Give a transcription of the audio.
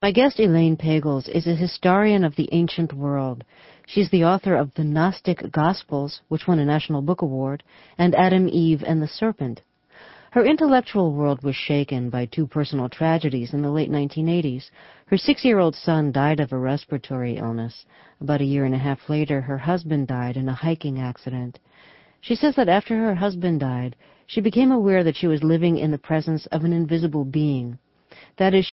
My guest, Elaine Pagels, is a historian of the ancient world. She's the author of The Gnostic Gospels, which won a National Book Award, and Adam, Eve, and the Serpent. Her intellectual world was shaken by two personal tragedies in the late 1980s. Her six-year-old son died of a respiratory illness. About a year and a half later, her husband died in a hiking accident. She says that after her husband died, she became aware that she was living in the presence of an invisible being. That is,